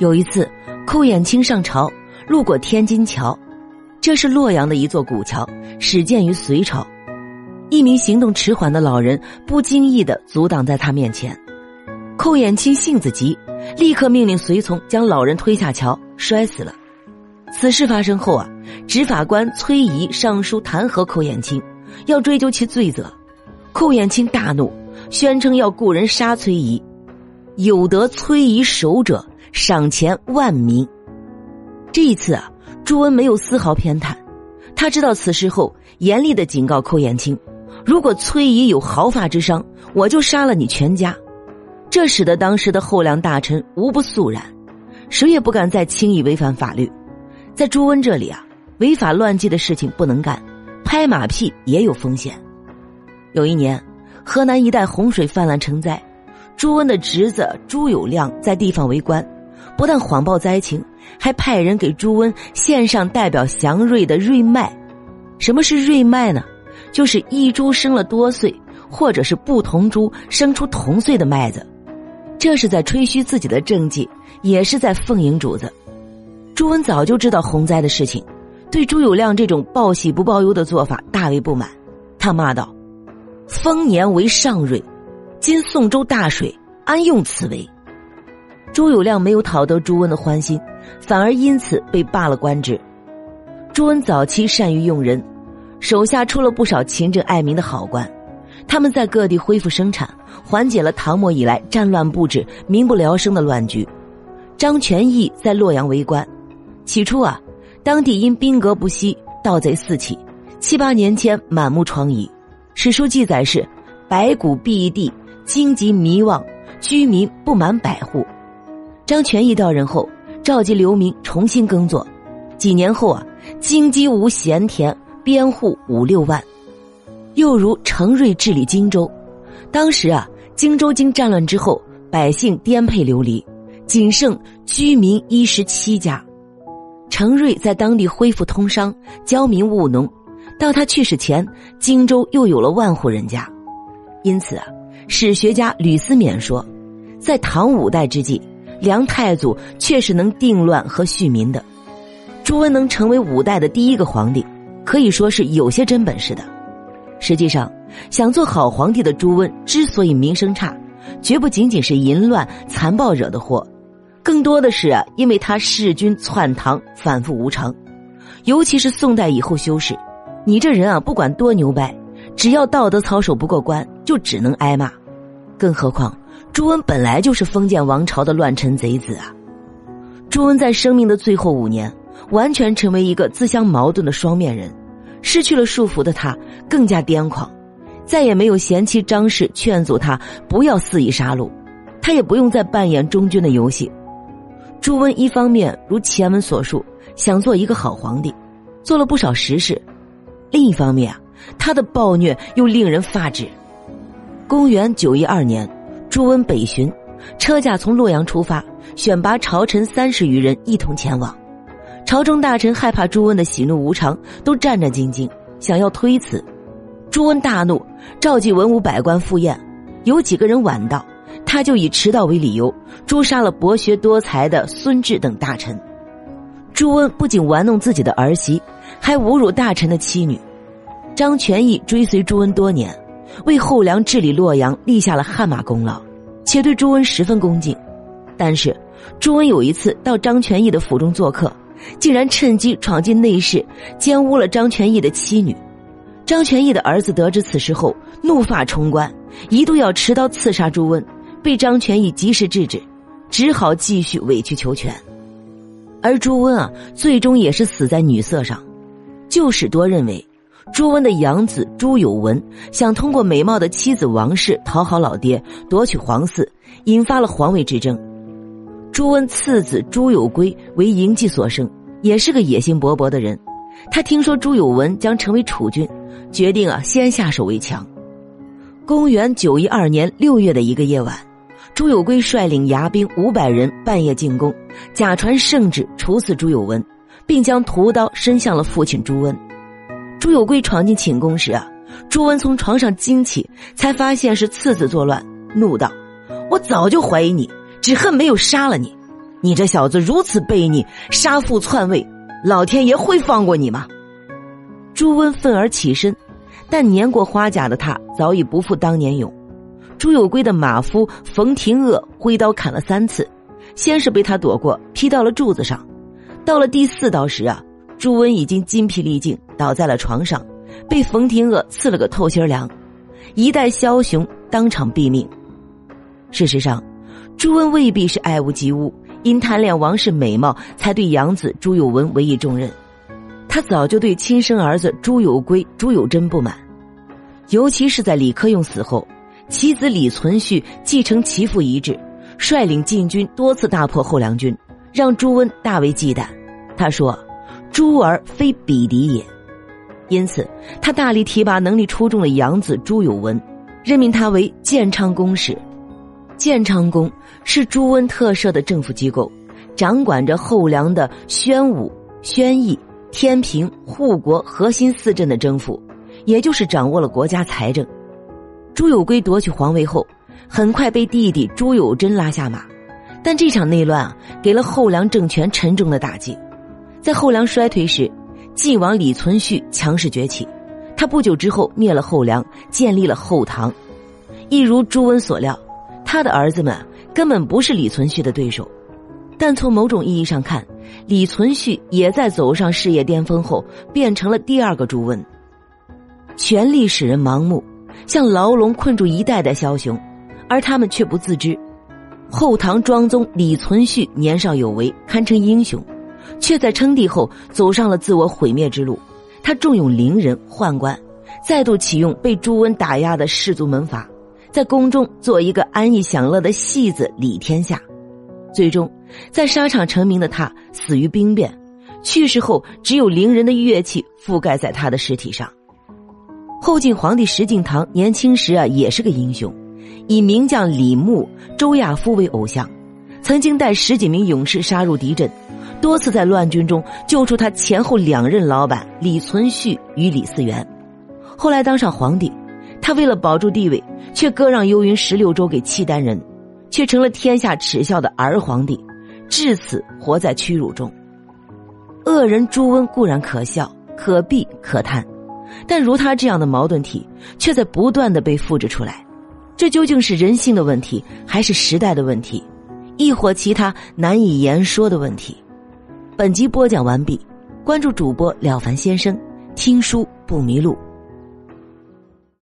有一次，寇衍清上朝，路过天津桥，这是洛阳的一座古桥，始建于隋朝。一名行动迟缓的老人不经意的阻挡在他面前，寇衍清性子急，立刻命令随从将老人推下桥，摔死了。此事发生后啊，执法官崔仪上书弹劾寇衍清，要追究其罪责。寇衍清大怒，宣称要雇人杀崔仪，有得崔仪首者。赏钱万民。这一次啊，朱温没有丝毫偏袒，他知道此事后，严厉的警告寇延清：如果崔仪有毫发之伤，我就杀了你全家。这使得当时的后梁大臣无不肃然，谁也不敢再轻易违反法律。在朱温这里啊，违法乱纪的事情不能干，拍马屁也有风险。有一年，河南一带洪水泛滥成灾，朱温的侄子朱友谅在地方为官。不但谎报灾情，还派人给朱温献上代表祥瑞的瑞麦。什么是瑞麦呢？就是一株生了多穗，或者是不同株生出同穗的麦子。这是在吹嘘自己的政绩，也是在奉迎主子。朱温早就知道洪灾的事情，对朱友谅这种报喜不报忧的做法大为不满。他骂道：“丰年为上瑞，今宋州大水，安用此为？”朱友谅没有讨得朱温的欢心，反而因此被罢了官职。朱温早期善于用人，手下出了不少勤政爱民的好官，他们在各地恢复生产，缓解了唐末以来战乱不止、民不聊生的乱局。张全义在洛阳为官，起初啊，当地因兵革不息，盗贼四起，七八年间满目疮痍。史书记载是白骨蔽地，荆棘迷望，居民不满百户。张全义到任后，召集流民重新耕作。几年后啊，京畿无闲田，编户五六万。又如程瑞治理荆州，当时啊，荆州经战乱之后，百姓颠沛流离，仅剩居民一十七家。程瑞在当地恢复通商，教民务农。到他去世前，荆州又有了万户人家。因此啊，史学家吕思勉说，在唐五代之际。梁太祖确实能定乱和恤民的，朱温能成为五代的第一个皇帝，可以说是有些真本事的。实际上，想做好皇帝的朱温之所以名声差，绝不仅仅是淫乱残暴惹的祸，更多的是啊，因为他弑君篡唐，反复无常。尤其是宋代以后修士，你这人啊，不管多牛掰，只要道德操守不过关，就只能挨骂。更何况。朱温本来就是封建王朝的乱臣贼子啊！朱温在生命的最后五年，完全成为一个自相矛盾的双面人，失去了束缚的他更加癫狂，再也没有贤妻张氏劝阻他不要肆意杀戮，他也不用再扮演忠君的游戏。朱温一方面如前文所述，想做一个好皇帝，做了不少实事；另一方面啊，他的暴虐又令人发指。公元九一二年。朱温北巡，车驾从洛阳出发，选拔朝臣三十余人一同前往。朝中大臣害怕朱温的喜怒无常，都战战兢兢，想要推辞。朱温大怒，召集文武百官赴宴。有几个人晚到，他就以迟到为理由，诛杀了博学多才的孙志等大臣。朱温不仅玩弄自己的儿媳，还侮辱大臣的妻女。张全义追随朱温多年。为后梁治理洛阳立下了汗马功劳，且对朱温十分恭敬。但是，朱温有一次到张全义的府中做客，竟然趁机闯进内室，奸污了张全义的妻女。张全义的儿子得知此事后，怒发冲冠，一度要持刀刺杀朱温，被张全义及时制止，只好继续委曲求全。而朱温啊，最终也是死在女色上。旧史多认为。朱温的养子朱友文想通过美貌的妻子王氏讨好老爹，夺取皇嗣，引发了皇位之争。朱温次子朱友圭为嬴稷所生，也是个野心勃勃的人。他听说朱友文将成为储君，决定啊先下手为强。公元九一二年六月的一个夜晚，朱友圭率领牙兵五百人半夜进宫，假传圣旨处死朱友文，并将屠刀伸向了父亲朱温。朱有圭闯进寝宫时啊，朱温从床上惊起，才发现是次子作乱，怒道：“我早就怀疑你，只恨没有杀了你。”你这小子如此悖逆，杀父篡位，老天爷会放过你吗？”朱温愤而起身，但年过花甲的他早已不复当年勇。朱有圭的马夫冯廷鄂挥刀砍了三次，先是被他躲过，劈到了柱子上。到了第四刀时啊，朱温已经筋疲力尽，倒在了床上，被冯廷鄂刺了个透心凉。一代枭雄当场毙命。事实上，朱温未必是爱屋及乌，因贪恋王室美貌，才对养子朱有文委以重任。他早就对亲生儿子朱有圭、朱有贞不满，尤其是在李克用死后，其子李存勖继承其父遗志，率领禁军多次大破后梁军，让朱温大为忌惮。他说：“朱儿非彼敌也。”因此，他大力提拔能力出众的养子朱有文，任命他为建昌公使。建昌宫是朱温特设的政府机构，掌管着后梁的宣武、宣义、天平、护国核心四镇的征服，也就是掌握了国家财政。朱有圭夺取皇位后，很快被弟弟朱有贞拉下马，但这场内乱啊，给了后梁政权沉重的打击。在后梁衰退时。晋王李存勖强势崛起，他不久之后灭了后梁，建立了后唐。一如朱温所料，他的儿子们根本不是李存勖的对手。但从某种意义上看，李存勖也在走上事业巅峰后变成了第二个朱温。权力使人盲目，像牢笼困住一代代枭雄，而他们却不自知。后唐庄宗李存勖年少有为，堪称英雄。却在称帝后走上了自我毁灭之路。他重用伶人宦官，再度启用被朱温打压的士族门阀，在宫中做一个安逸享乐的戏子理天下。最终，在沙场成名的他死于兵变，去世后只有伶人的乐器覆盖在他的尸体上。后晋皇帝石敬瑭年轻时啊也是个英雄，以名将李牧、周亚夫为偶像，曾经带十几名勇士杀入敌阵。多次在乱军中救出他前后两任老板李存勖与李嗣源，后来当上皇帝，他为了保住地位，却割让幽云十六州给契丹人，却成了天下耻笑的儿皇帝，至此活在屈辱中。恶人朱温固然可笑、可避、可叹，但如他这样的矛盾体，却在不断的被复制出来，这究竟是人性的问题，还是时代的问题，亦或其他难以言说的问题？本集播讲完毕，关注主播了凡先生，听书不迷路。